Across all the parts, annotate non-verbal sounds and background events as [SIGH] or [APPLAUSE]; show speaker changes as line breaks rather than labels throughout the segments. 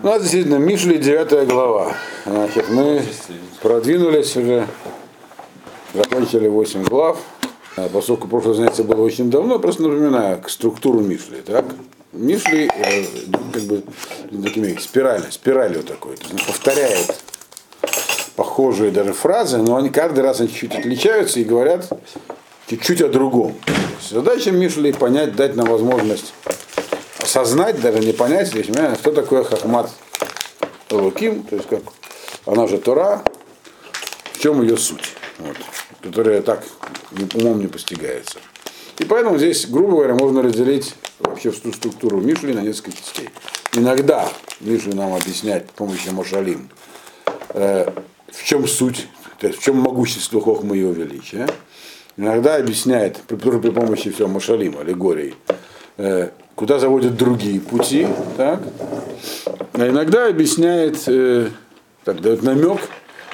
У нас действительно Мишли 9 глава. Значит, мы продвинулись уже, закончили 8 глав. Поскольку прошлое занятие было очень давно, просто напоминаю структуру Мишли. Так? Мишли э, как бы такими спирали, спиралью такой. То есть повторяет похожие даже фразы, но они каждый раз они чуть-чуть отличаются и говорят чуть-чуть о другом. Задача Мишли понять, дать нам возможность осознать, даже не понять, здесь, что такое Хахмат Луким, то есть как она же Тора, в чем ее суть, вот, которая так умом не постигается. И поэтому здесь, грубо говоря, можно разделить вообще всю структуру Мишли на несколько частей. Иногда Мишли нам объяснять с помощью Машалим, э, в чем суть, то есть в чем могущество Хохма и его величия. Иногда объясняет при, при помощи всего Машалим, аллегорий, э, куда заводят другие пути, так? а иногда объясняет, э, так, дает намек,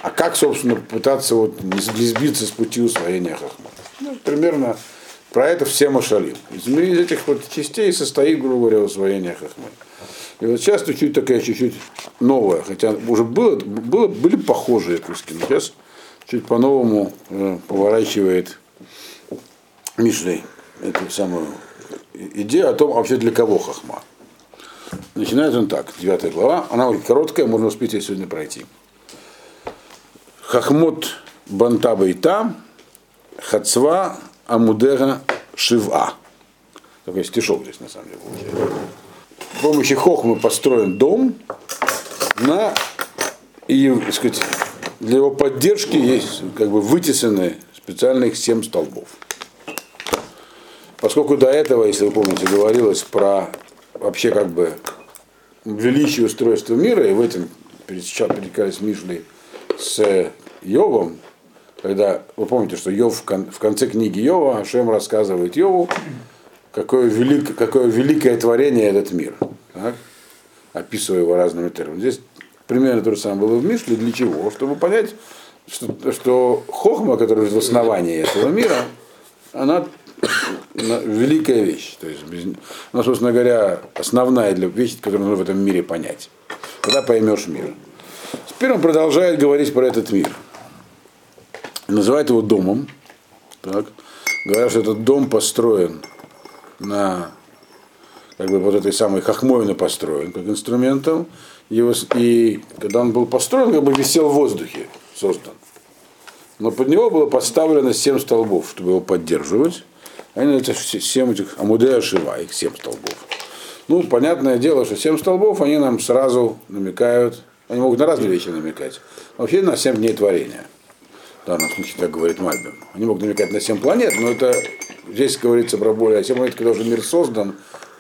а как, собственно, пытаться вот не сбиться с пути усвоения хахма. Ну, примерно про это все машалим. Из, из этих вот частей состоит, грубо говоря, усвоение хахмы. И вот сейчас чуть такая чуть-чуть новая, хотя уже было, было, были похожие куски, но сейчас чуть по-новому э, поворачивает Мишлей эту самую идея о том, вообще для кого хахма. Начинает он так, 9 глава, она очень короткая, можно успеть ее сегодня пройти. Хахмот Бантаба и там, Хацва Амудера Шива. Такой стишок здесь на самом деле получается. С помощью хохмы построен дом на и, так сказать, для его поддержки есть как бы вытесаны специальных семь столбов. Поскольку до этого, если вы помните, говорилось про вообще как бы величие устройства мира, и в этом сейчас перекались Мишли с Йовом, когда вы помните, что Йов в конце книги Йова Ашем рассказывает Йову, какое, велик, какое великое творение этот мир, так? описывая его разными терминами. Здесь примерно то же самое было в Мишле. Для чего? Чтобы понять, что, что хохма, которая в основании этого мира, она великая вещь. То есть, без, ну, собственно говоря, основная для вещь, которую нужно в этом мире понять. Тогда поймешь мир. Теперь он продолжает говорить про этот мир. Называет его домом. Так. Говорят, что этот дом построен на как бы вот этой самой хохмовины построен как инструментом. Его, и когда он был построен, как бы висел в воздухе, создан. Но под него было поставлено семь столбов, чтобы его поддерживать. Они это семь этих Амудея Шива, их семь столбов. Ну, понятное дело, что семь столбов, они нам сразу намекают, они могут на разные вещи намекать. Вообще на семь дней творения. В данном случае так говорит Мальбин. Они могут намекать на семь планет, но это здесь говорится про более семь планет, когда уже мир создан,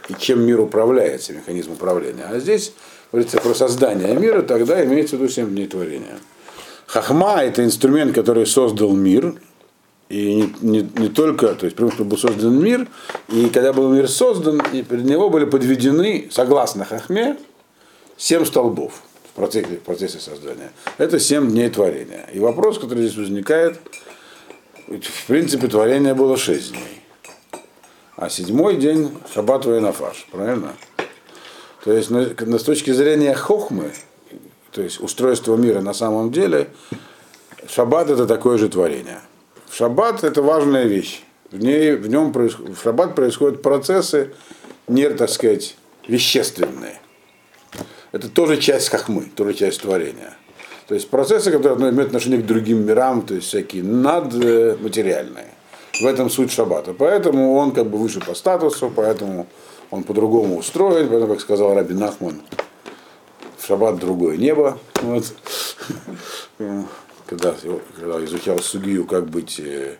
и чем мир управляется, механизм управления. А здесь говорится про создание мира, тогда имеется в виду семь дней творения. Хахма – это инструмент, который создал мир, и не, не, не только, то есть, потому что был создан мир, и когда был мир создан, и перед него были подведены, согласно Хахме, семь столбов в процессе, в процессе создания. Это семь дней творения. И вопрос, который здесь возникает, в принципе, творение было шесть дней. А седьмой день Шаббат Нафаш, правильно? То есть, на, с точки зрения Хохмы, то есть устройство мира на самом деле, Шаббат это такое же творение. Шаббат это важная вещь. В, ней, в нем в шаббат происходят процессы, не, так сказать, вещественные. Это тоже часть хахмы, тоже часть творения. То есть процессы, которые имеют отношение к другим мирам, то есть всякие надматериальные. В этом суть шаббата. Поэтому он как бы выше по статусу, поэтому он по-другому устроен, поэтому, как сказал Раби Нахман, в шаббат другое небо. Вот. Когда, когда изучал судью, как быть э,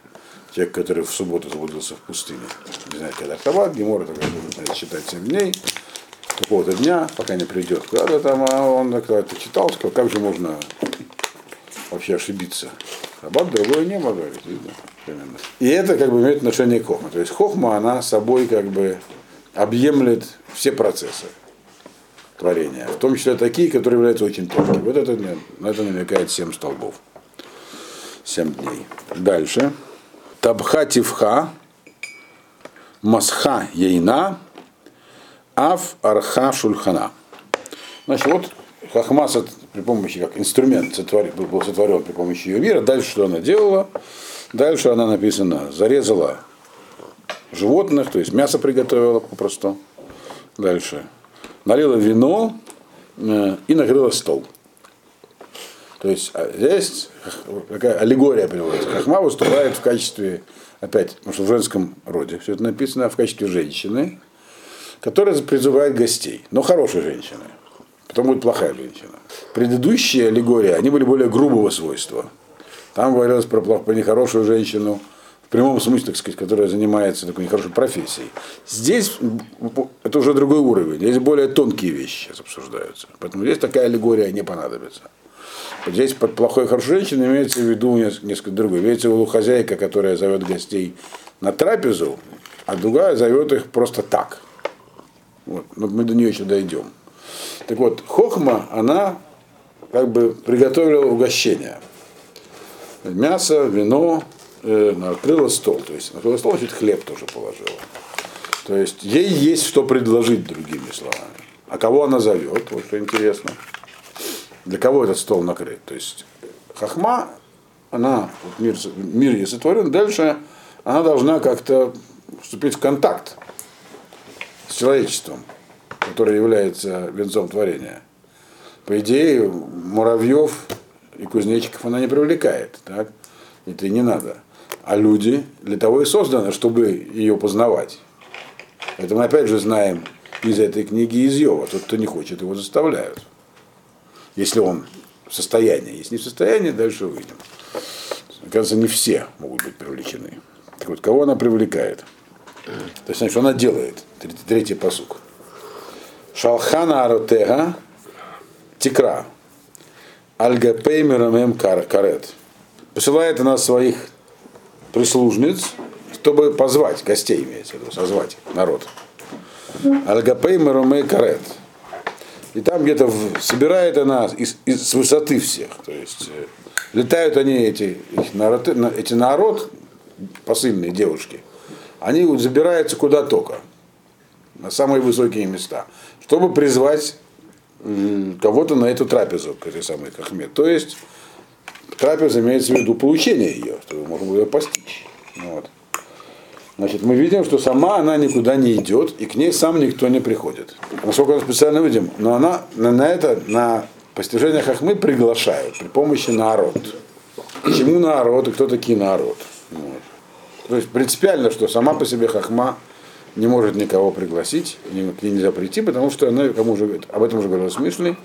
тех, которые в субботу заблудился в пустыне. Не знаю, когда шаббат, Гемора тогда считать 7 дней, какого-то дня, пока не придет куда-то там, а он когда это читал, сказал, как же можно вообще ошибиться. Шаббат другое небо, говорит, видно. И это как бы имеет отношение к хохма. То есть хохма, она собой как бы объемлет все процессы творения, в том числе такие, которые являются очень тонкими. Вот это, на это намекает семь столбов. Семь дней. Дальше. Табха тивха, масха ейна, ав арха шульхана. Значит, вот Хахма сот- при помощи, как инструмент был, был сотворен при помощи ее мира. Дальше что она делала? Дальше она написана, зарезала животных, то есть мясо приготовила попросту. Дальше. Налила вино э, и накрыла стол. То есть а здесь такая аллегория приводится. Хахма выступает в качестве, опять, потому что в женском роде все это написано, в качестве женщины, которая призывает гостей, но хорошей женщины. Потом будет плохая женщина. Предыдущие аллегории, они были более грубого свойства. Там говорилось про, про нехорошую женщину, в прямом смысле, так сказать, которая занимается такой нехорошей профессией. Здесь это уже другой уровень. Здесь более тонкие вещи сейчас обсуждаются. Поэтому здесь такая аллегория не понадобится. Здесь под плохой хорошей женщиной имеется в виду нес- несколько другое. Имеется в виду хозяйка, которая зовет гостей на трапезу, а другая зовет их просто так. Вот. Но мы до нее еще дойдем. Так вот, хохма, она как бы приготовила угощение. Мясо, вино, э, накрыла стол. То есть накрыла стол, значит, хлеб тоже положила. То есть ей есть что предложить, другими словами. А кого она зовет, вот что интересно. Для кого этот стол накрыт? То есть хахма, она, вот мир, мир ей сотворен, дальше она должна как-то вступить в контакт с человечеством, которое является венцом творения. По идее, муравьев и кузнечиков она не привлекает, так? Это и не надо. А люди для того и созданы, чтобы ее познавать. Это мы опять же знаем из этой книги из Йова. Тот, кто не хочет, его заставляют. Если он в состоянии. Если не в состоянии, дальше выйдем. Оказывается, не все могут быть привлечены. Так вот, кого она привлекает? То есть, значит, она делает? Третий, третий посук. Шалхана аротега тикра. Альгапеймерам эм кар- карет. Посылает она своих прислужниц, чтобы позвать гостей, имеется в виду, созвать народ. Альгапеймерам эм карет. И там где-то собирает она из, из- с высоты всех. То есть э, летают они, эти, эти народ, посыльные девушки, они забираются куда только, на самые высокие места, чтобы призвать кого-то на эту трапезу, к этой самой Кахме. То есть трапеза имеется в виду получение ее, чтобы можно было ее постичь. Значит, мы видим, что сама она никуда не идет, и к ней сам никто не приходит. Насколько мы специально видим, но она на, на это, на постижение хахмы приглашают при помощи народ. Почему народ и кто такие народ? Вот. То есть принципиально, что сама по себе хахма не может никого пригласить, к ней нельзя прийти, потому что она, кому уже, об этом уже говорил Смышлый,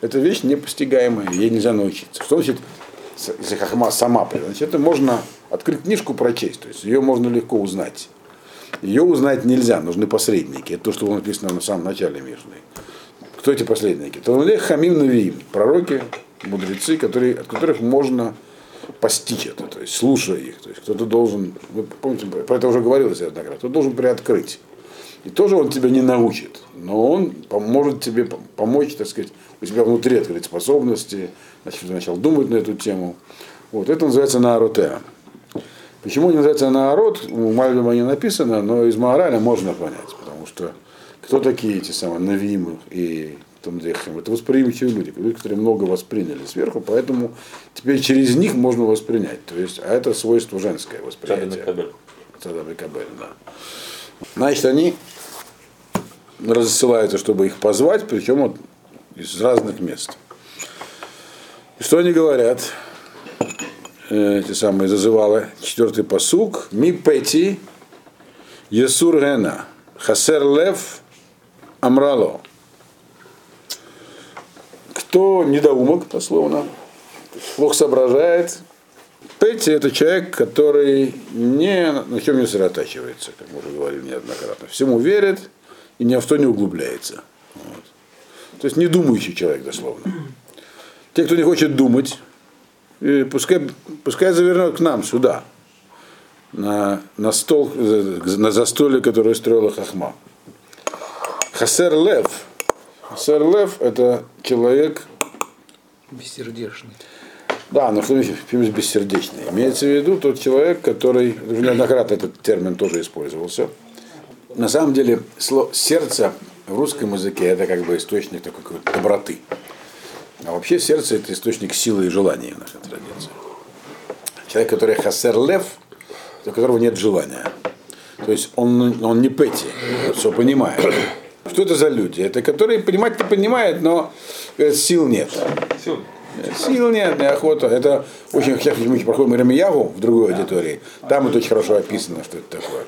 эта вещь непостигаемая, ей нельзя научиться. Что значит, если хахма сама? Значит, это можно открыть книжку, прочесть, то есть ее можно легко узнать. Ее узнать нельзя, нужны посредники. Это то, что написано на самом начале Мишны. Кто эти посредники? Талмудех Хамим Навиим, пророки, мудрецы, которые, от которых можно постичь это, то есть слушая их. То есть кто-то должен, вы помните, про это уже говорилось неоднократно, кто должен приоткрыть. И тоже он тебя не научит, но он поможет тебе пом- помочь, так сказать, у тебя внутри открыть способности, значит, ты начал думать на эту тему. Вот, это называется нааротеа. Почему не называется наорот, у Мальбима не написано, но из Маораля можно понять, потому что кто такие эти самые Навимы и Тумдехим? Это восприимчивые люди, люди, которые много восприняли сверху, поэтому теперь через них можно воспринять. То есть, а это свойство женское восприятие. Садам и Кабель, да. Значит, они рассылаются, чтобы их позвать, причем из разных мест. И что они говорят? Э, Эти самые зазывалы. Четвертый посук. Ми пети Есур Гена. Хасер Лев Амрало. Кто недоумок, дословно, плохо соображает, Петти это человек, который не, на чем не сосредотачивается, как мы уже говорили неоднократно. Всему верит и ни в что не углубляется. Вот. То есть не думающий человек, дословно. Те, кто не хочет думать, э, пускай, пускай завернут к нам сюда, на, на стол, на застолье, которое строила Хахма. Хасер Лев. Хасер Лев это человек,
Бессердечный.
да, но фильм бессердечный? Имеется в виду тот человек, который, неоднократно этот термин тоже использовался. На самом деле сло- сердце в русском языке это как бы источник такой доброты. А вообще сердце это источник силы и желания в нашей традиции. Человек, который хасер лев, у которого нет желания. То есть он, он не пэти, все понимает. Что это за люди? Это которые понимать не понимают, но говорят, сил нет.
Все.
Сил нет, неохота. Это очень, сейчас мы проходим Рамиягу в другой аудитории. Там это очень хорошо описано, что это такое.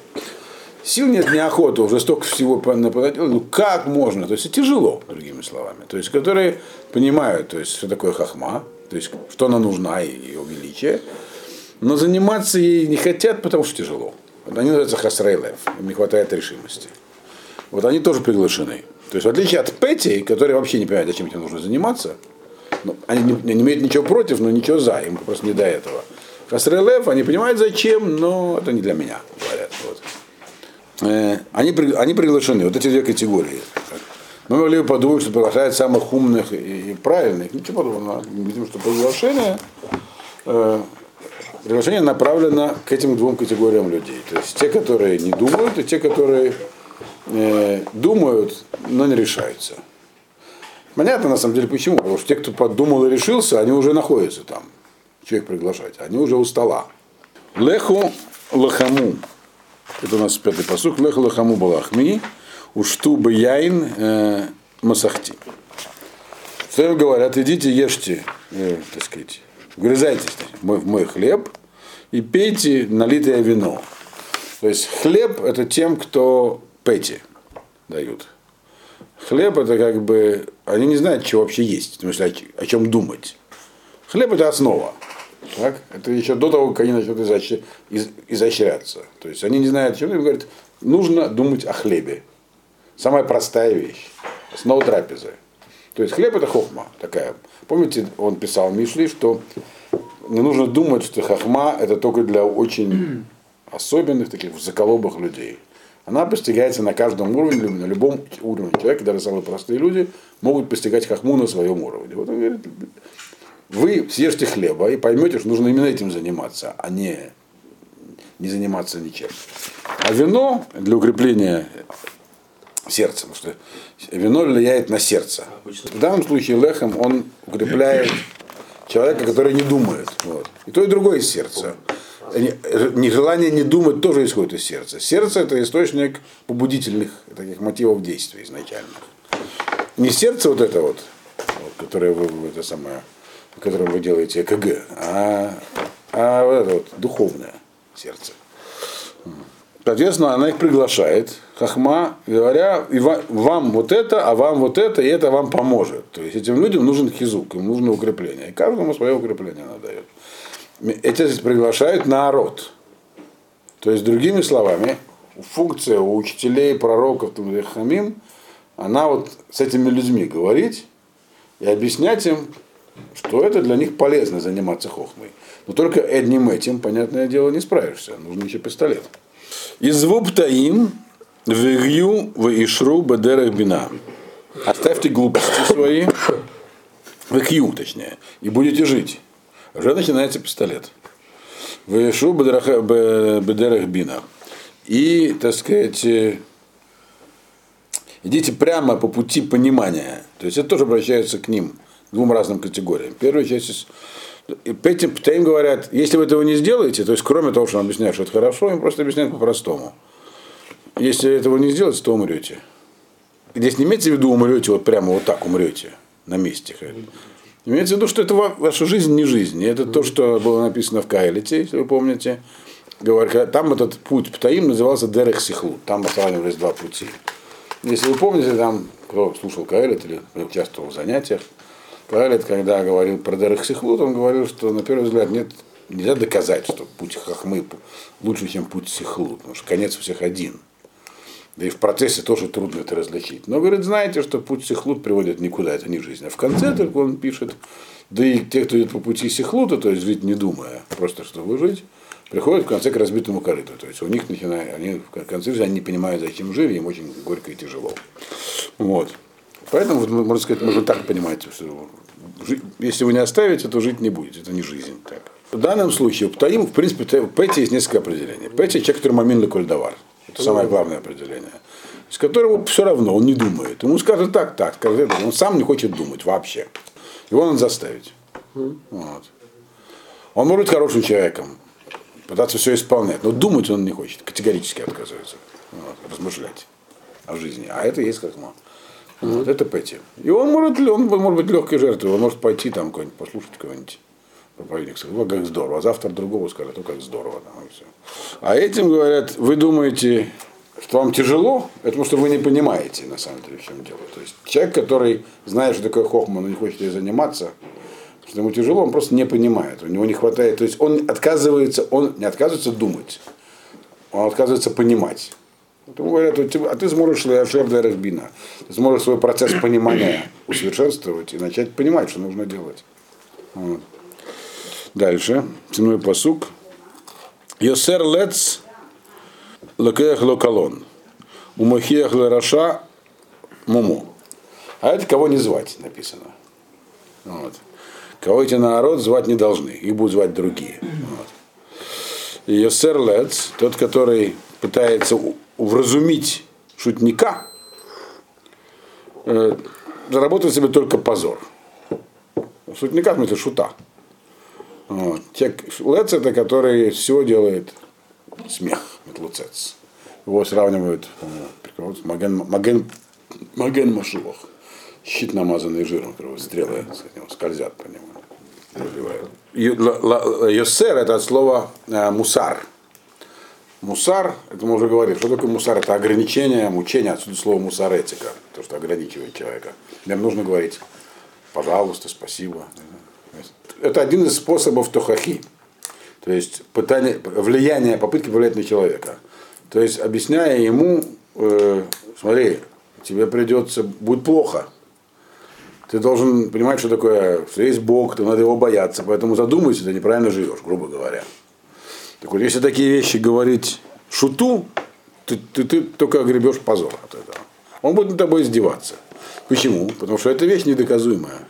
Сил нет, неохота, уже столько всего нападать. Ну как можно? То есть тяжело, другими словами. То есть, которые понимают, то есть, что такое хахма, то есть, что она нужна и ее величие, но заниматься ей не хотят, потому что тяжело. Вот они называются хасрейлев, им не хватает решимости. Вот они тоже приглашены. То есть, в отличие от Пэти, которые вообще не понимают, зачем этим нужно заниматься, ну, они не, не имеют ничего против, но ничего за, им просто не до этого. Хасрейлев, они понимают зачем, но это не для меня, говорят. Э, они, они приглашены, вот эти две категории. Мы могли бы подумать, что приглашают самых умных и, и правильных. Ничего подобного. Мы видим, что приглашение, э, приглашение направлено к этим двум категориям людей. То есть те, которые не думают, и те, которые э, думают, но не решаются. Понятно, на самом деле, почему. Потому что те, кто подумал и решился, они уже находятся там. Человек приглашать. Они уже у стола. Леху лахаму. Это у нас пятый посук. Леху лахаму балахми. Ушту бы яин э, масахти. Им говорят, идите ешьте, э, так сказать, вгрызайтесь в мой, мой хлеб и пейте налитое вино. То есть хлеб это тем, кто пейте дают. Хлеб это как бы, они не знают, что вообще есть, в смысле, о, о чем думать. Хлеб это основа. Так? Это еще до того, как они начнут изощря... из... изощряться. То есть они не знают, чем, им говорят, нужно думать о хлебе. Самая простая вещь. Основа трапезы. То есть хлеб это хохма такая. Помните, он писал Мишли, что не нужно думать, что хохма это только для очень [CLEARS THROAT] особенных, таких заколобых людей. Она постигается на каждом уровне, на любом уровне человека, даже самые простые люди могут постигать хохму на своем уровне. Вот он говорит, вы съешьте хлеба и поймете, что нужно именно этим заниматься, а не, не заниматься ничем. А вино для укрепления сердца, потому что вино влияет на сердце. В данном случае лехом он укрепляет человека, который не думает. Вот. И то, и другое из сердца. Нежелание не думать тоже исходит из сердца. Сердце это источник побудительных таких мотивов действий изначально. Не сердце вот это вот, вот которое вы, это самое, в котором вы делаете ЭКГ, а, а вот это вот духовное сердце. Соответственно, она их приглашает, хахма, говоря, и вам вот это, а вам вот это, и это вам поможет. То есть этим людям нужен хизук, им нужно укрепление. И каждому свое укрепление она дает. Эти приглашают народ. То есть, другими словами, функция у учителей, пророков, хамим, она вот с этими людьми говорить и объяснять им, что это для них полезно заниматься хохмой. Но только одним этим, понятное дело, не справишься. Нужен еще пистолет. Извуб таим вегью в ишру бедерах бина. Оставьте глупости свои, векью точнее, и будете жить. Уже начинается пистолет. В ишру бедерах бина. И, так сказать, идите прямо по пути понимания. То есть это тоже обращается к ним, двум разным категориям. Первая часть Этим им говорят, если вы этого не сделаете, то есть кроме того, что он объясняет, что это хорошо, им просто объясняют по-простому. Если этого не сделать, то умрете. Здесь не имеется в виду умрете, вот прямо вот так умрете на месте. Имеется в виду, что это ваша жизнь не жизнь. И это то, что было написано в Кайлите, если вы помните. Там этот путь Птаим назывался Дерех Сихлу. Там сравнивались два пути. Если вы помните, там, кто слушал Кайлит или участвовал в занятиях, Каэлит, когда говорил про Дерехсихлут, он говорил, что на первый взгляд нет, нельзя доказать, что путь Хахмы лучше, чем путь Сихлут, потому что конец у всех один. Да и в процессе тоже трудно это различить. Но говорит, знаете, что путь Сихлут приводит никуда, это не жизнь. А в конце только он пишет, да и те, кто идет по пути Сихлута, то есть жить не думая, просто чтобы жить, приходят в конце к разбитому корыту. То есть у них начинают, они в конце жизни они не понимают, зачем жили, им очень горько и тяжело. Вот. Поэтому, можно сказать, можно так понимать, что если вы не оставите, то жить не будете. Это не жизнь. Так. В данном случае у Птаим, в принципе, в Пэти есть несколько определений. Пэти – человек, который мамин лекольдавар. Это самое главное определение. с которого все равно, он не думает. Ему скажут так, так, скажет это, он сам не хочет думать вообще. Его надо заставить. Вот. Он может быть хорошим человеком, пытаться все исполнять, но думать он не хочет, категорически отказывается вот, размышлять о жизни. А это есть как мало. Вот, это Пэти. И он может, он может быть легкой жертвой, он может пойти там кого-нибудь послушать кого-нибудь проповедник сказать, вот как здорово, а завтра другого скажет, ну как здорово. Там, и все. А этим говорят, вы думаете, что вам тяжело, это потому что вы не понимаете, на самом деле, в чем дело. То есть человек, который знает, что такое хохма, но не хочет ей заниматься, что ему тяжело, он просто не понимает, у него не хватает, то есть он отказывается, он не отказывается думать, он отказывается понимать. Ему говорят, а ты сможешь Леошер Дерехбина, ты сможешь свой процесс понимания усовершенствовать и начать понимать, что нужно делать. Вот. Дальше, седьмой посук. Йосер лец лакех локалон. Умахех лераша муму. А это кого не звать написано. Вот. Кого эти народ звать не должны, их будут звать другие. Вот. И Йосер лец, тот, который пытается вразумить шутника, э, заработает себе только позор. Шутника, в смысле, шута. Вот. Лец это который все делает смех, это луцец. Его сравнивают с Маген, Маген, Маген Машилох. Щит намазанный жиром, стрелы с этим скользят по нему. Йосер это от слова э, мусар. Мусар, это мы уже говорили, что такое мусар? Это ограничение, мучение, отсюда слово мусаретика, то, что ограничивает человека. Нам нужно говорить, пожалуйста, спасибо. Это один из способов тохахи, то есть пытание, влияние, попытки повлиять на человека. То есть объясняя ему, э, смотри, тебе придется, будет плохо. Ты должен понимать, что такое, что есть Бог, то надо его бояться, поэтому задумайся, ты неправильно живешь, грубо говоря. Так вот, если такие вещи говорить шуту, ты, ты, ты только огребешь позор от этого. Он будет над тобой издеваться. Почему? Потому что эта вещь недоказуемая.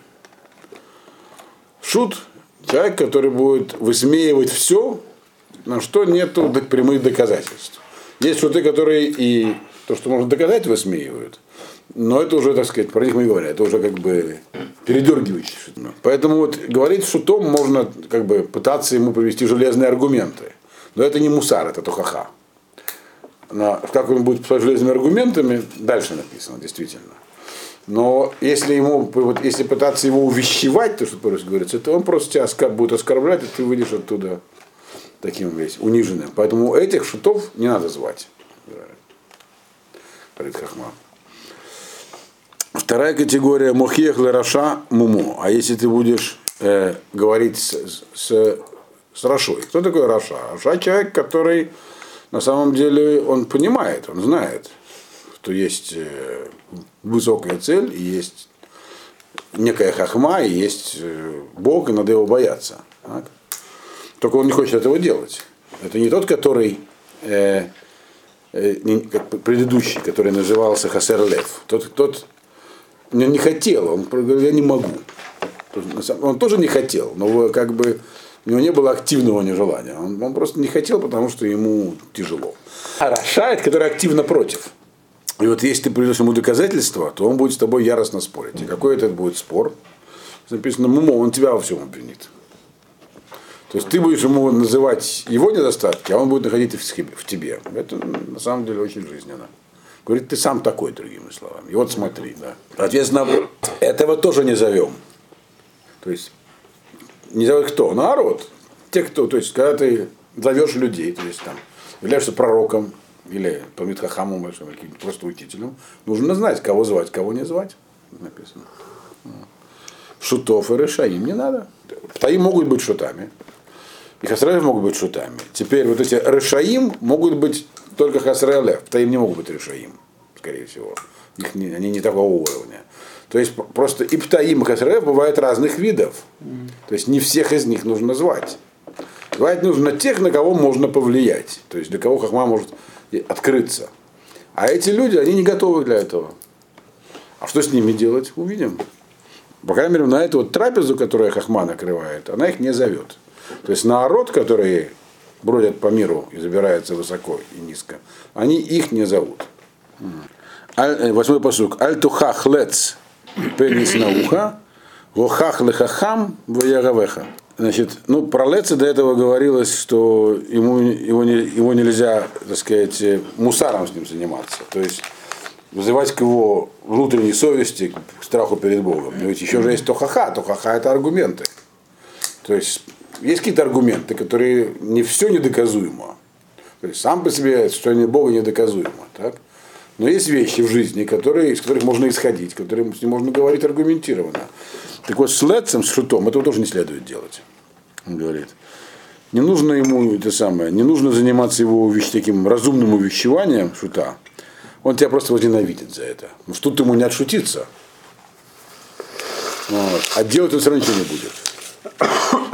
Шут – человек, который будет высмеивать все, на что нет прямых доказательств. Есть шуты, которые и то, что можно доказать, высмеивают. Но это уже, так сказать, про них мы говорим, это уже как бы передергивающий шут. Поэтому вот говорить шутом можно как бы пытаться ему привести железные аргументы. Но это не мусар, это тухаха. Но как он будет писать железными аргументами, дальше написано, действительно. Но если ему, вот, если пытаться его увещевать, то, что просто говорится, то он просто тебя оскор, будет оскорблять, и ты выйдешь оттуда таким весь униженным. Поэтому этих шутов не надо звать. Говорит חכמה. Вторая категория מוכיח לרשע מומו. А если ты будешь э, говорить с, с, с Рашой. Кто такой רשע? רשע человек, который на самом деле он понимает, он знает, что есть э, высокая цель, и есть некая хахма, и есть э, Бог, и надо его бояться. Так? Только он не хочет этого делать. Это не тот, который э, э, как предыдущий, который назывался Хасер Лев. Тот, тот не, не хотел, он говорил, я не могу. Он тоже не хотел, но как бы у него не было активного нежелания. Он, он просто не хотел, потому что ему тяжело. А Рашает, который активно против. И вот если ты приведешь ему доказательства, то он будет с тобой яростно спорить. И какой это будет спор? Написано, Мумо, он тебя во всем обвинит. То есть ты будешь ему называть его недостатки, а он будет находить в тебе. Это на самом деле очень жизненно. Говорит, ты сам такой, другими словами. И вот смотри, да. Соответственно, этого тоже не зовем. То есть, не зовем кто? Народ. Те, кто, то есть, когда ты зовешь людей, то есть там, являешься пророком, или по Митхахаму большим, или просто учителем, нужно знать, кого звать, кого не звать. Написано. Шутов и решаим не надо. Птаим могут быть шутами. И хасраев могут быть шутами. Теперь вот эти решаим могут быть только хасраэлев. Птаим не могут быть решаим, скорее всего. Их не, они не такого уровня. То есть просто и птаим, и хасраэлев бывают разных видов. То есть не всех из них нужно звать. Звать нужно тех, на кого можно повлиять. То есть для кого хахма может открыться. А эти люди, они не готовы для этого. А что с ними делать, увидим. По крайней мере, на эту вот трапезу, которую Хахма накрывает, она их не зовет. То есть народ, который бродят по миру и забирается высоко и низко, они их не зовут. Э, Восьмой посук. Аль тухах лец пенис на ухо, вохах лехахам ваягавеха. Значит, ну, про Леца до этого говорилось, что ему, его, не, его нельзя, так сказать, э, мусаром с ним заниматься. То есть вызывать к его внутренней совести, к страху перед Богом. Но ведь еще же есть тохаха. Тохаха это аргументы. То есть есть какие-то аргументы, которые не все недоказуемо. То есть сам по себе существование Бога недоказуемо. Так? Но есть вещи в жизни, которые, из которых можно исходить, которые с ним можно говорить аргументированно. Так вот, с Лецем, с Шутом, этого тоже не следует делать. Он говорит. Не нужно ему это самое, не нужно заниматься его увещ- таким разумным увещеванием шута. Он тебя просто возненавидит за это. Ну, тут ему не отшутиться. Вот. А делать он все равно ничего не будет.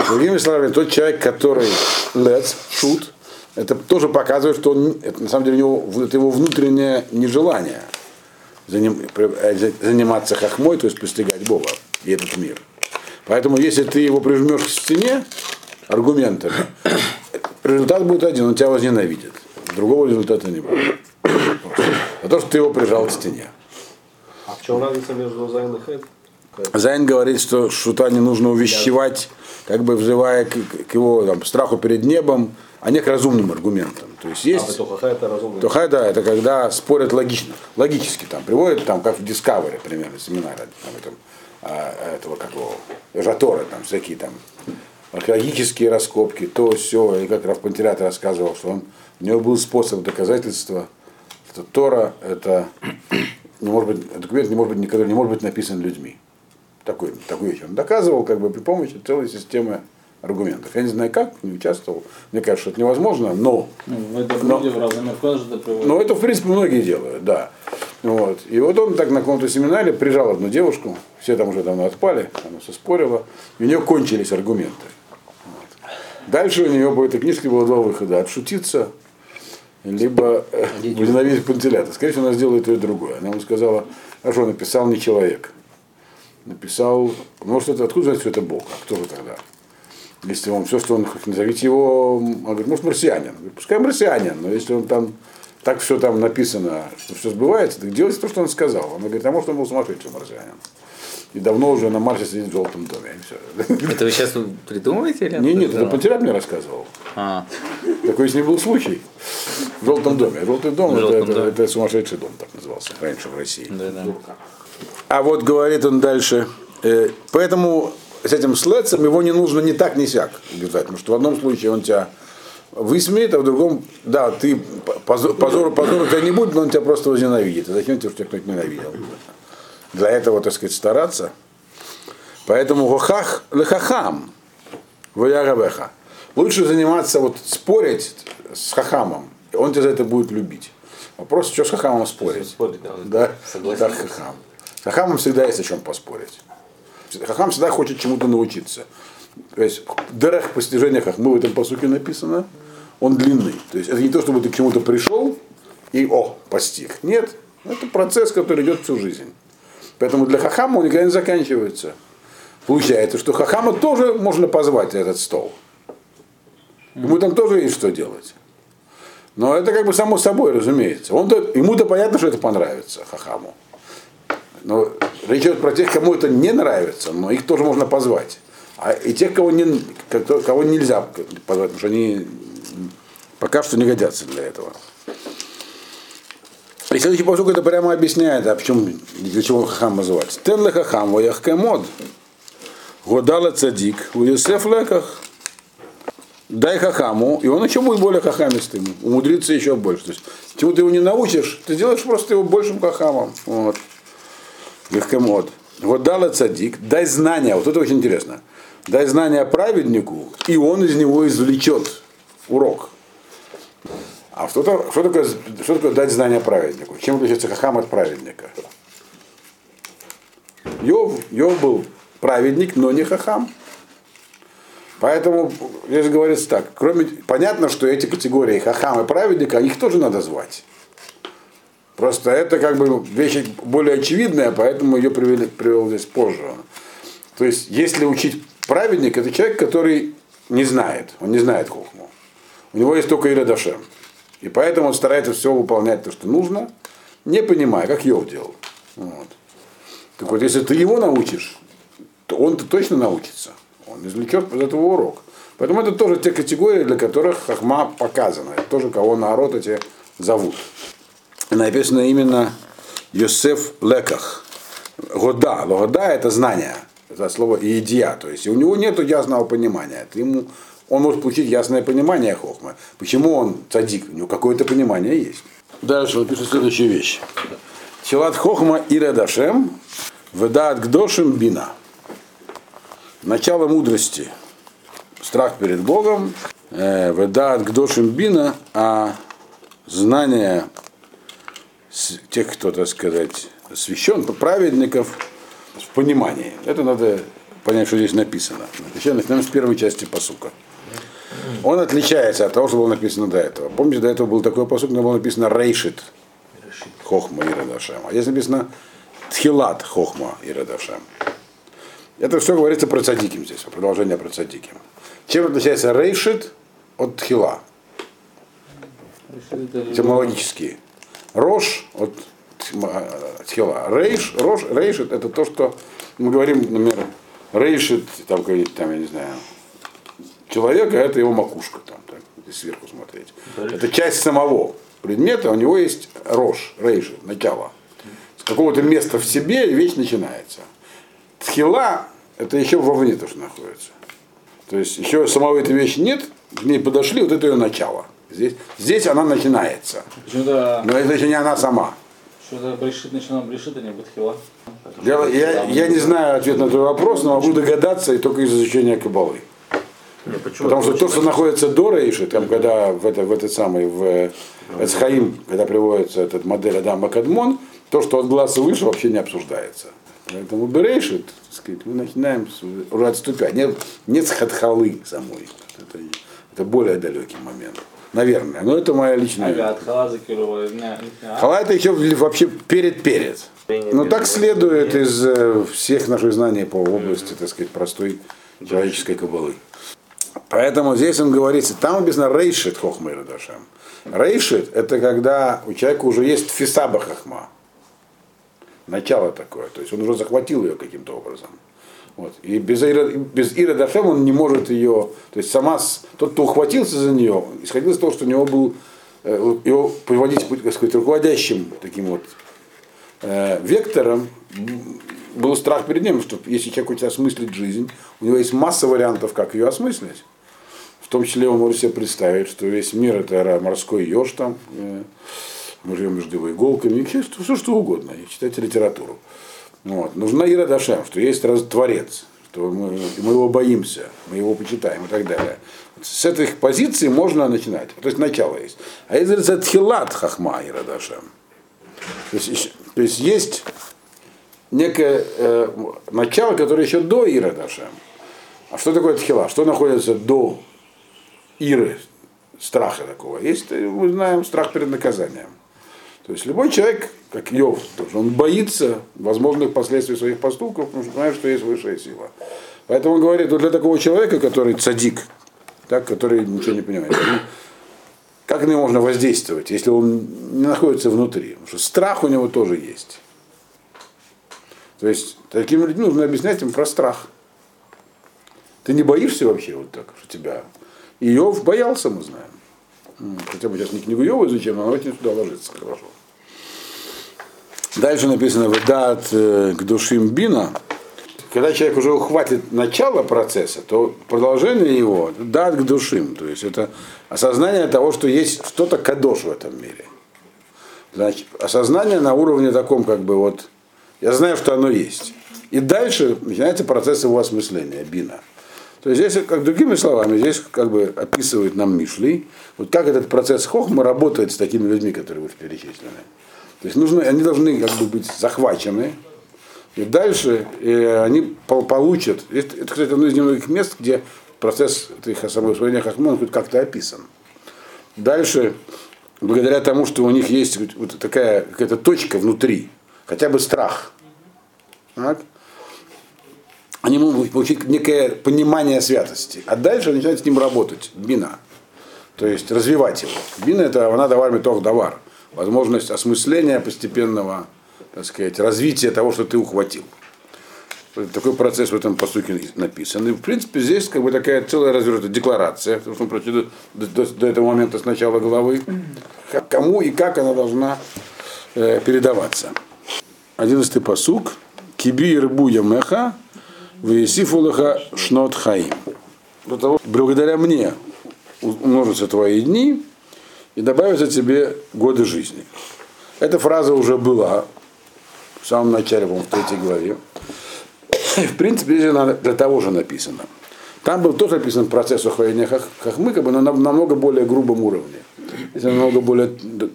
Другими словами, тот человек, который let's шут, это тоже показывает, что он, это, на самом деле у него, это его внутреннее нежелание э, заниматься хохмой, то есть постигать Бога и этот мир. Поэтому если ты его прижмешь к стене аргументами, [CLEARS THROAT] результат будет один, он тебя возненавидит. Другого результата не будет. А то, что ты его прижал к стене.
А в чем разница между זין и חית?
זין говорит, что шута не нужно увещевать, как бы взывая к, к его там, страху перед небом, а не к разумным аргументам. То есть
А,
есть
только Хэт это разумный.
то хайда это когда спорят логично, логически там приводят, там, как в Discovery, примерно, семинаре, там, этом, а, этого какого, Жатора, там, всякие там археологические раскопки, то все, и как Равпантелят рассказывал, что он, у него был способ доказательства, что Тора это не может быть, документ не может быть, никогда не может быть написан людьми. Такой, такую вещь он доказывал как бы при помощи целой системы аргументов. Я не знаю как, не участвовал. Мне кажется, что это невозможно, но
Ну, это
Но-
в это приводит.
ну, это, в принципе, многие делают, да. Вот. И вот он так на каком-то семинаре прижал одну девушку, все там уже давно отпали, она все спорила, и у нее кончились аргументы. Вот. Дальше у нее по этой книжке было два выхода. Отшутиться, либо э, возненавидеть Пантелята. Скорее всего, она сделает и другое. Она ему сказала, хорошо, написал не человек. Написал, может, это откуда знать, что это Бог? А кто же тогда? Если он все, что он, назовите его, он говорит, может, марсианин. Я говорю, Пускай марсианин, но если он там так все там написано, что все сбывается, так делайте то, что он сказал. Он говорит, а может, он был сумасшедший марсианин. И давно уже на Марсе сидит в желтом доме. И все.
Это вы сейчас придумываете или
Не, нет, это
Да.
Пантерят мне рассказывал.
А,
Такой с ним был случай. В желтом доме. Желтый дом, это, это- это сумасшедший дом, так назывался раньше в России.
да, да.
А вот говорит он дальше, э, поэтому с этим слэцем его не нужно ни так, ни сяк убеждать, потому что в одном случае он тебя высмеет, а в другом, да, ты позор, позор, позор тебя не будет, но он тебя просто возненавидит. И зачем тебе, чтобы тебя кто-нибудь ненавидел? Для этого, так сказать, стараться. Поэтому гохах лехахам, ваягавеха. Лучше заниматься, вот спорить с хахамом, он тебя за это будет любить. Вопрос, что с хахамом спорить?
Спорить, да.
Да,
Согласен.
так хахам. С хахамом всегда есть о чем поспорить. Хахам всегда хочет чему-то научиться. То есть дырах постижения хахмы в этом посуке написано, он длинный. То есть это не то, чтобы ты к чему-то пришел и о, постиг. Нет, это процесс, который идет всю жизнь. Поэтому для хахама он никогда не заканчивается. Получается, что хахама тоже можно позвать на этот стол. Ему там тоже есть что делать. Но это как бы само собой, разумеется. Он ему-то понятно, что это понравится Хахаму. Но речь идет про тех, кому это не нравится, но их тоже можно позвать. А и тех, кого, не, кого нельзя позвать, потому что они пока что не годятся для этого. И следующий посук это прямо объясняет, а почему, для чего хахам называется. Тен ле хахам ваяхкемод. Годала цадик, у Йосеф леках. Дай хахаму, и он еще будет более хахамистым, умудрится еще больше. То есть, чему ты его не научишь, ты делаешь просто его большим хахамом. Вот. Легкомод. Вот дала цадик, дай знания, вот это очень интересно. Дай знания праведнику, и он из него извлечет урок. А что, то, что, такое, что такое дать знания праведнику? Чем отличается хахам от праведника? Йов, Йов был праведник, но не хахам. Поэтому здесь говорится так, кроме, понятно, что эти категории хахам и праведника, их тоже надо звать. Просто это как бы вещь более очевидная, поэтому ее привели, привел здесь позже. То есть, если учить праведник, это человек, который не знает, он не знает хухму. У него есть только Ирадашем. И поэтому он старается все выполнять то, что нужно, не понимая, как Йов делал. Вот. Так вот, если ты его научишь, то он-то точно научится. Он извлечет из этого урок. Поэтому это тоже те категории, для которых хахма показана. Это тоже кого народ эти зовут. Написано именно Йосеф Леках. Года. Года это знание. Это слово идия. То есть у него нет ясного понимания. Это ему, он может получить ясное понимание хохмы. Почему он цадик? У него какое-то понимание есть. Дальше он пишет следующую вещь. Силат хохма и радашем, ведат гдошим бина. Начало мудрости. Страх перед Богом, э, ведат гдошим бина, а знание тех, кто, так сказать, священ, праведников в понимании. Это надо понять, что здесь написано. Начнем начнем с первой части посука. Он отличается от того, что было написано до этого. Помните, до этого был такой посук, но было написано рейшит хохма и радашем. А здесь написано тхилат хохма и радашем. Это все говорится про цадиким здесь, продолжение про цадиким. Чем отличается рейшит от тхила? Этимологически. Рош от тхила. Рейш, рош, рейшит это то, что мы говорим, например, рейшит, там, какой-нибудь, там, я не знаю, человека, это его макушка, там, так, сверху смотреть. Это часть самого предмета, у него есть рожь, рейши, начало. С какого-то места в себе вещь начинается. Тхила это еще вовне то, что находится. То есть еще самого этой вещи нет, к ней подошли, вот это ее начало. Здесь, здесь она начинается.
Почему-то,
Но это еще не она сама.
что-то брешит, начинал брешит, а не бытхила.
Я, я, я не знаю ответ на твой вопрос, но могу догадаться и только из изучения кабалы.
Не, почему?
Потому что то, что находится до Рейши, там, когда в, это, в этот самый, в Эцхаим, когда приводится этот модель Адама Кадмон, то, что от глаза выше, вообще не обсуждается. Поэтому Берейшит, так сказать, мы начинаем с, уже отступать. Нет, нет с хатхалы самой. Это, это более далекий момент. Наверное. Но это моя личная.
Ага, от хала закирова.
Хала это еще вообще перед-перед. Ну так следует из э, всех наших знаний по области, так сказать, простой человеческой кабалы. Поэтому здесь он говорится, там написано рейшит хохма и радашем. Рейшит это когда у человека уже есть фисаба хохма. Начало такое. То есть он уже захватил ее каким-то образом. Вот. И без, Ира, он не может ее, то есть сама, тот, кто ухватился за нее, исходил из того, что у него был, э, его приводить, так сказать, руководящим таким вот э, вектором был страх перед ним, что если человек хочет осмыслить жизнь, у него есть масса вариантов, как ее осмыслить. В том числе он может себе представить, что весь мир это морской еж там, э, мы живем между иголками, все, все что угодно, и читать литературу. Вот. Нужна Ира Дашем, что есть раз творец, что мы, мы его боимся, мы его почитаем и так далее. С этой позиции можно начинать. То есть начало есть. А если это тхилат хахма Ира Дашем, то есть, то есть есть некое э, начало, которое еще до Ира Дашем. А что такое тхила? Что находится до Иры, страха такого? Есть, мы знаем, страх перед наказанием. То есть любой человек, как Йов, он боится возможных последствий своих поступков, потому что знает, что есть высшая сила. Поэтому он говорит, вот для такого человека, который цадик, так, который ничего не понимает, ну, как на него можно воздействовать, если он не находится внутри? Потому что страх у него тоже есть. То есть таким людям нужно объяснять им про страх. Ты не боишься вообще вот так, что тебя... Иов боялся, мы знаем. Хотя бы сейчас не книгу Иова изучаем, но она очень сюда ложится хорошо. Дальше написано «Ведат э, к душим бина». Когда человек уже ухватит начало процесса, то продолжение его – дат к душим. То есть это осознание того, что есть что-то кадош в этом мире. Значит, осознание на уровне таком, как бы вот, я знаю, что оно есть. И дальше начинается процесс его осмысления, бина. То есть здесь, как другими словами, здесь как бы описывает нам Мишлей, вот как этот процесс хохма работает с такими людьми, которые вы перечислены. То есть нужно, они должны как бы быть захвачены, и дальше э, они пол- получат, это, это, кстати, одно из немногих мест, где процесс их самоусвоения хохма хоть как-то описан. Дальше, благодаря тому, что у них есть вот такая какая-то точка внутри, хотя бы страх, так, они могут получить некое понимание святости. А дальше начинают с ним работать. Бина. То есть развивать его. Бина это она давар метох давар. Возможность осмысления постепенного, так сказать, развития того, что ты ухватил. Такой процесс в этом посуке написан. И, в принципе, здесь как бы такая целая развернутая декларация, потому что он прочитал до, до, до этого момента с начала главы, кому и как она должна э, передаваться. Одиннадцатый посук. Киби рбу ямеха, весифулаха шнот хаим. Благодаря мне умножатся твои дни и добавятся тебе годы жизни. Эта фраза уже была в самом начале, по-моему, в третьей главе. В принципе, здесь она для того же написана. Там был тоже написан процесс ухвоения хахмы, как бы, но на намного более грубом уровне. Здесь намного более, до,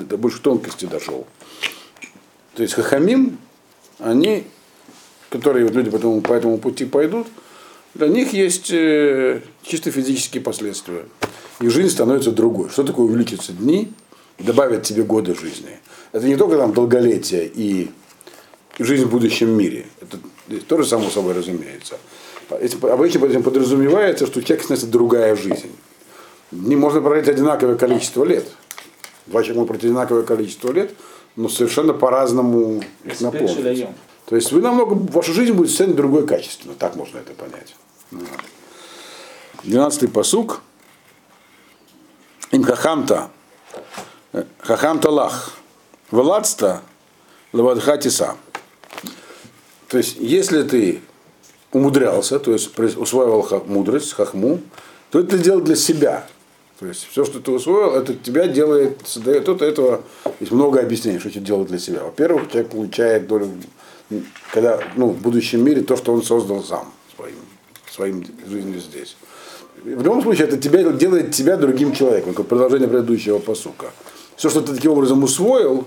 до больше тонкости дошел. То есть хахамим, они, которые вот люди потом по этому пути пойдут, для них есть э, чисто физические последствия. И жизнь становится другой. Что такое увеличатся дни, добавят тебе годы жизни? Это не только там долголетие и жизнь в будущем мире. Это тоже само собой разумеется. Обычно под этим подразумевается, что у человека становится другая жизнь. Не можно прожить одинаковое количество лет. Два человека могут прожить одинаковое количество лет, но совершенно по-разному их наполнить. То есть вы намного, ваша жизнь будет совершенно другой качественно. Так можно это понять. Двенадцатый посук. Им хахамта. Хахамта лах. Владста лавадхатиса. То есть, если ты умудрялся, то есть усваивал мудрость, хахму, то это делал для себя. То есть все, что ты усвоил, это тебя делает, создает, тут этого есть много объяснений, что это делает для себя. Во-первых, человек получает долю, когда, ну, в будущем мире то, что он создал сам своим, своим жизнью здесь. В любом случае, это тебя, делает тебя другим человеком, как продолжение предыдущего посука. Все, что ты таким образом усвоил,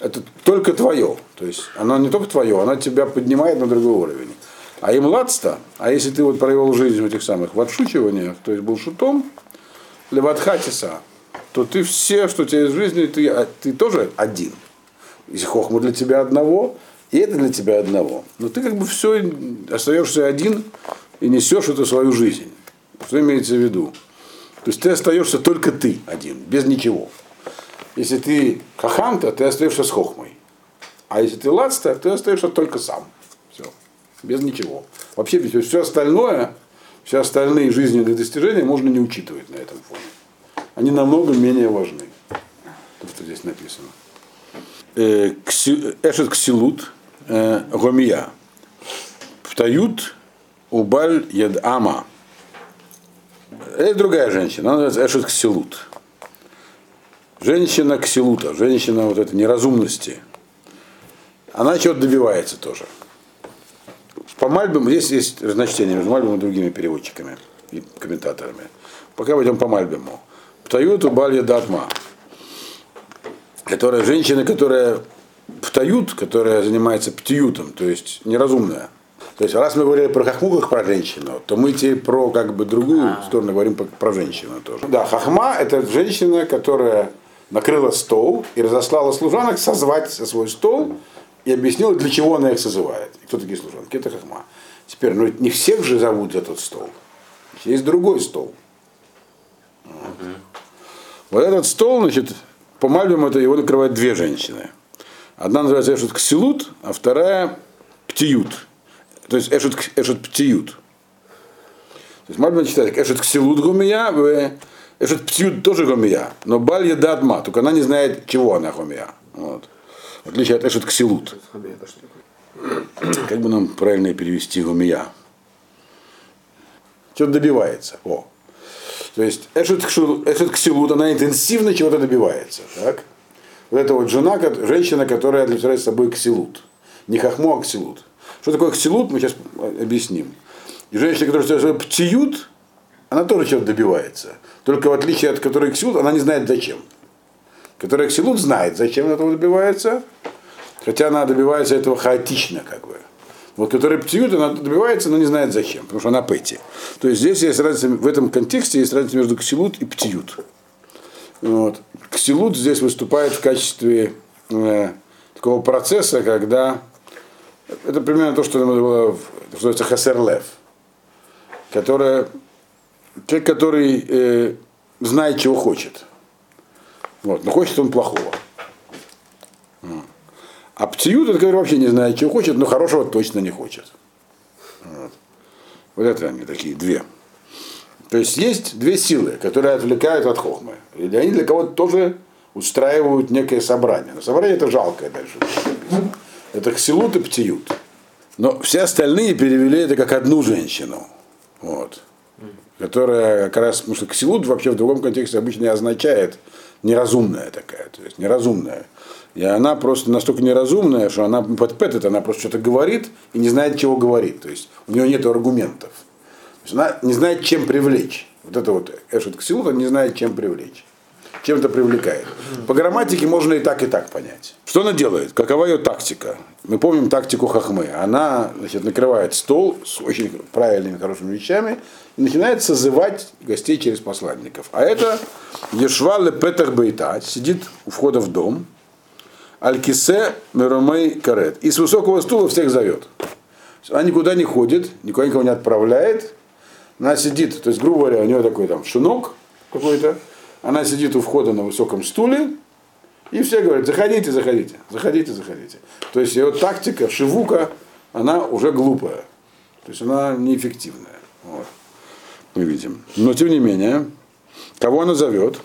это только твое. То есть оно не только твое, оно тебя поднимает на другой уровень. А им ладста, а если ты вот провел жизнь в этих самых в отшучиваниях, то есть был шутом, леватхатиса, то ты все, что у тебя есть в жизни, ты, а, ты тоже один. Если хохма для тебя одного, и это для тебя одного. Но ты как бы все остаешься один и несешь эту свою жизнь. Что имеется в виду? То есть ты остаешься только ты один, без ничего. Если ты хахамта, ты остаешься с хохмой. А если ты ладста, ты остаешься только сам. Все. Без ничего. Вообще без все остальное, все остальные жизненные достижения можно не учитывать на этом фоне. Они намного менее важны. То, что здесь написано. Э, Эшет ксилут э, гомия. Птают убаль ама. Это другая женщина, она называется Эшет ксилут. Женщина ксилута, женщина вот этой неразумности, она чего-то добивается тоже. По Мальбиму, здесь есть разночтение между Мальбимом и другими переводчиками и комментаторами. Пока пойдем по Мальбиму. Птают Балья Датма, которая женщина, которая птают, которая занимается птиютом, то есть неразумная. То есть раз мы говорили про хахму как про женщину, то мы теперь про как бы другую сторону говорим про женщину тоже. Да, хахма это женщина, которая накрыла стол и разослала служанок созвать со свой стол и объяснила, для чего она их созывает. И кто такие служанки? Это хахма. Теперь, ну не всех же зовут этот стол. Есть другой стол. Вот, вот этот стол, значит, по Мальбиму это его накрывают две женщины. Одна называется Эшут Ксилут, а вторая Птиют. То есть Эшут, Эшут Птиют. То есть Мальбим читает Эшут Ксилут Гумия, этот птиют тоже гомия, но баль датма, только она не знает, чего она гомия. Вот. В отличие от эшет ксилут. Как бы нам правильно перевести гомия? Что-то добивается. О. То есть эшет, эшет ксилут, она интенсивно чего-то добивается. Так? Вот это вот жена, женщина, которая олицетворяет собой ксилут. Не хахму, а ксилут. Что такое ксилут, мы сейчас объясним. И женщина, которая птиют, она тоже чего-то добивается. Только в отличие от которой Ксилут, она не знает зачем. Которая Ксилут знает, зачем она этого добивается, хотя она добивается этого хаотично, как бы. Вот который Птиют, она добивается, но не знает зачем, потому что она Пэти. То есть здесь есть разница, в этом контексте есть разница между Ксилут и Птиют. Вот. Ксилут здесь выступает в качестве э, такого процесса, когда это примерно то, что было, называется хасерлев, которая Человек, который э, знает, чего хочет. Вот, но хочет он плохого. А птиют, это который вообще не знает, чего хочет, но хорошего точно не хочет. Вот. Вот это они такие две. То есть есть две силы, которые отвлекают от хохмы. И они для кого-то тоже устраивают некое собрание. Но собрание это жалкое дальше. Это ксилут и птиют. Но все остальные перевели это как одну женщину. Вот. Которая как раз, потому что ксилут вообще в другом контексте обычно означает неразумная такая, то есть неразумная. И она просто настолько неразумная, что она подпетит, она просто что-то говорит и не знает, чего говорит. То есть у нее нет аргументов. То есть она не знает, чем привлечь. Вот это вот Эшет Ксилут, он не знает, чем привлечь. Чем это привлекает. По грамматике можно и так, и так понять. Что она делает? Какова ее тактика? Мы помним тактику Хахмы. Она значит, накрывает стол с очень правильными, хорошими вещами и начинает созывать гостей через посланников. А это Ешвале Петах Бейта, сидит у входа в дом, Алькисе Меромей Карет. И с высокого стула всех зовет. Она никуда не ходит, никуда никого не отправляет. Она сидит, то есть, грубо говоря, у нее такой там шинок какой-то. Она сидит у входа на высоком стуле, и все говорят, заходите, заходите, заходите, заходите. То есть ее тактика, шивука, она уже глупая. То есть она неэффективная. Вот. Мы видим. Но тем не менее, кого она зовет?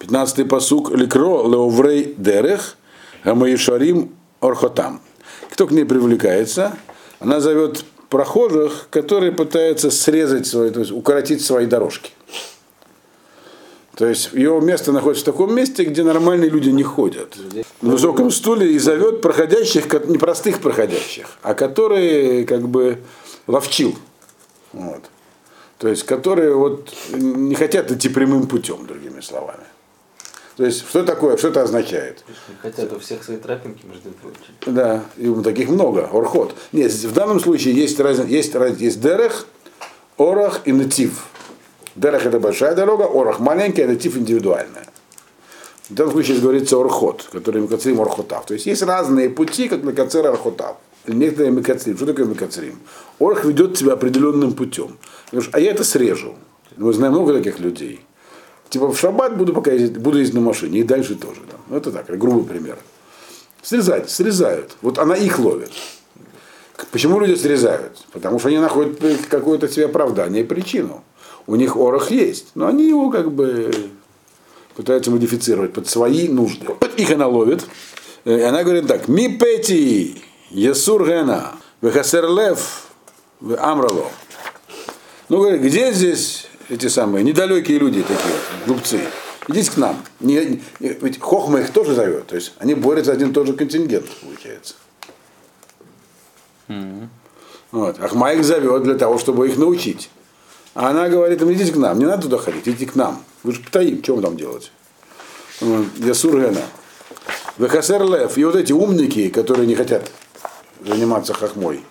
15-й посук Ликро Леоврей Дерех Гамаишарим Орхотам. Кто к ней привлекается? Она зовет прохожих, которые пытаются срезать свои, то есть укоротить свои дорожки. То есть ее место находится в таком месте, где нормальные люди не ходят. На высоком стуле и зовет проходящих, не простых проходящих, а которые как бы ловчил. Вот. То есть, которые вот не хотят идти прямым путем, другими словами. То есть, что такое, что это означает?
Хотят у всех свои тропинки, между прочим.
Да, и таких много, орхот. Нет, в данном случае есть, разница, есть, раз- есть дерех, орах и натив. Дерех это большая дорога, орах маленькая, натив индивидуальная. В данном случае говорится орхот, который микацрим орхотав. То есть есть разные пути, как микацер орхотав. Некоторые микацрим. Что такое микацрим? Орх ведет тебя определенным путем. Что, а я это срежу. Мы знаем много таких людей. Типа в шаббат буду пока ездить, буду ездить на машине, и дальше тоже. Там. Ну, это так, грубый пример. Срезать, срезают. Вот она их ловит. Почему люди срезают? Потому что они находят какое-то себе оправдание и причину. У них орох есть, но они его как бы пытаются модифицировать под свои нужды. Вот их она ловит. Э, И она говорит так. Ми пети, есур гена, вехасер лев, в амрало. Ну, говорит, где здесь эти самые недалекие люди такие, глупцы? Идите к нам. Не- не- ведь Хохма их тоже зовет. То есть они борются один и тот же контингент, получается. Вот. Ахма их зовет для того, чтобы их научить. А она говорит, им идите к нам, не надо туда ходить, идите к нам. Вы же птаим, что вы там делаете? Ясур Гена. Вехасер Лев. И вот эти умники, которые не хотят заниматься хохмой.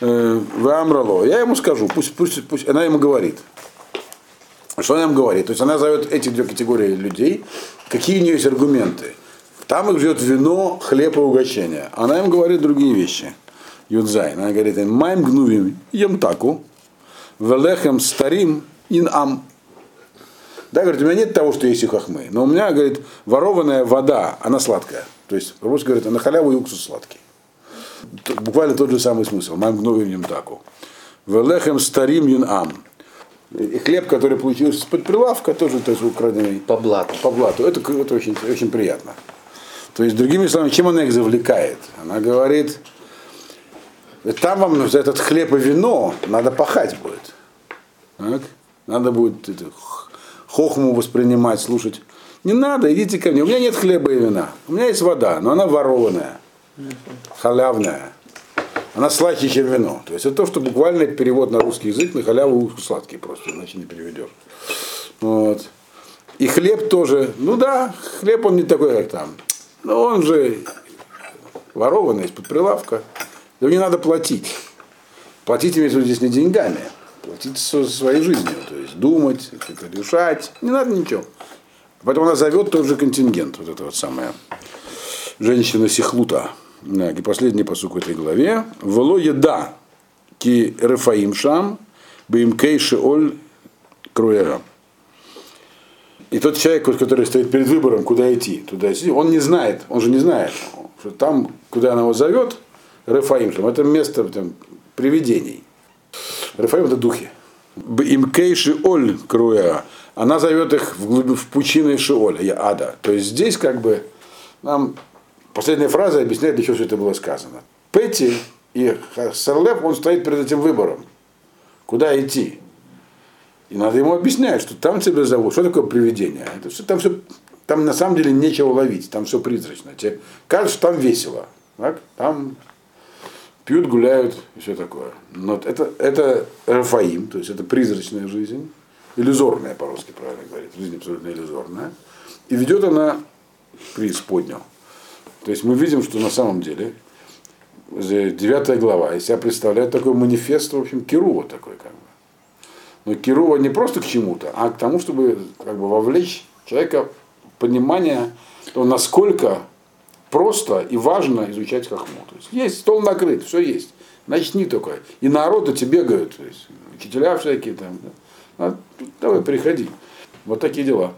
Э, Амрало. Я ему скажу, пусть, пусть, пусть, она ему говорит. Что она им говорит? То есть она зовет эти две категории людей, какие у нее есть аргументы. Там их ждет вино, хлеб и угощение. Она им говорит другие вещи. Юдзай. Она говорит им, майм гнувим, ем таку, велехем старим ин ам. Да, говорит, у меня нет того, что есть у хохмы. Но у меня, говорит, ворованная вода, она сладкая. То есть, по-русски говорит, на халяву и уксус сладкий. Буквально тот же самый смысл. Майм гнувим ем таку. Велехем старим ин ам. И хлеб, который получился из-под прилавка, тоже то есть, украденный
По блату.
по блату. Это, это очень, очень приятно. То есть, другими словами, чем она их завлекает? Она говорит, там вам за этот хлеб и вино надо пахать будет. Так? Надо будет это, хохму воспринимать, слушать. Не надо, идите ко мне. У меня нет хлеба и вина. У меня есть вода, но она ворованная, халявная. Она слаще, чем вино. То есть это то, что буквально перевод на русский язык на халяву сладкий просто, иначе не переведешь. Вот. И хлеб тоже, ну да, хлеб он не такой, как там. Но он же ворованный из-под прилавка. Да не надо платить. Платить имеется здесь не деньгами, платить со- своей жизнью. То есть думать, как-то решать. Не надо ничего. Потом она зовет тот же контингент, вот это вот самое. Женщина Сихлута. И последний посук в этой главе. Вело еда ки рефаим шам, бим кейши оль круэра. И тот человек, который стоит перед выбором, куда идти, туда идти, он не знает, он же не знает, что там, куда она его зовет, Рафаим, что это место там, привидений. Рафаим это духи. Имкей Шиоль Круя, она зовет их в, в пучины Шиоля, я ада. То есть здесь как бы нам последняя фраза объясняет, для чего все это было сказано. Петти и Сарлев, он стоит перед этим выбором, куда идти. И надо ему объяснять, что там тебя зовут. Что такое привидение? Это все, там, все, там на самом деле нечего ловить, там все призрачно. Тебе кажется, что там весело. Так? Там пьют, гуляют и все такое. Но это, это Рафаим, то есть это призрачная жизнь, иллюзорная по-русски правильно говорить, жизнь абсолютно иллюзорная. И ведет она преисподнюю. То есть мы видим, что на самом деле девятая глава из себя представляет такой манифест, в общем, Кирува такой как бы. Но Кирува не просто к чему-то, а к тому, чтобы как бы вовлечь человека в понимание того, насколько просто и важно изучать хохму. То есть есть стол накрыт, все есть. Начни только. И народы тебе бегают, то есть учителя всякие там. Да. А, давай, приходи. Вот такие дела.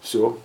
Все.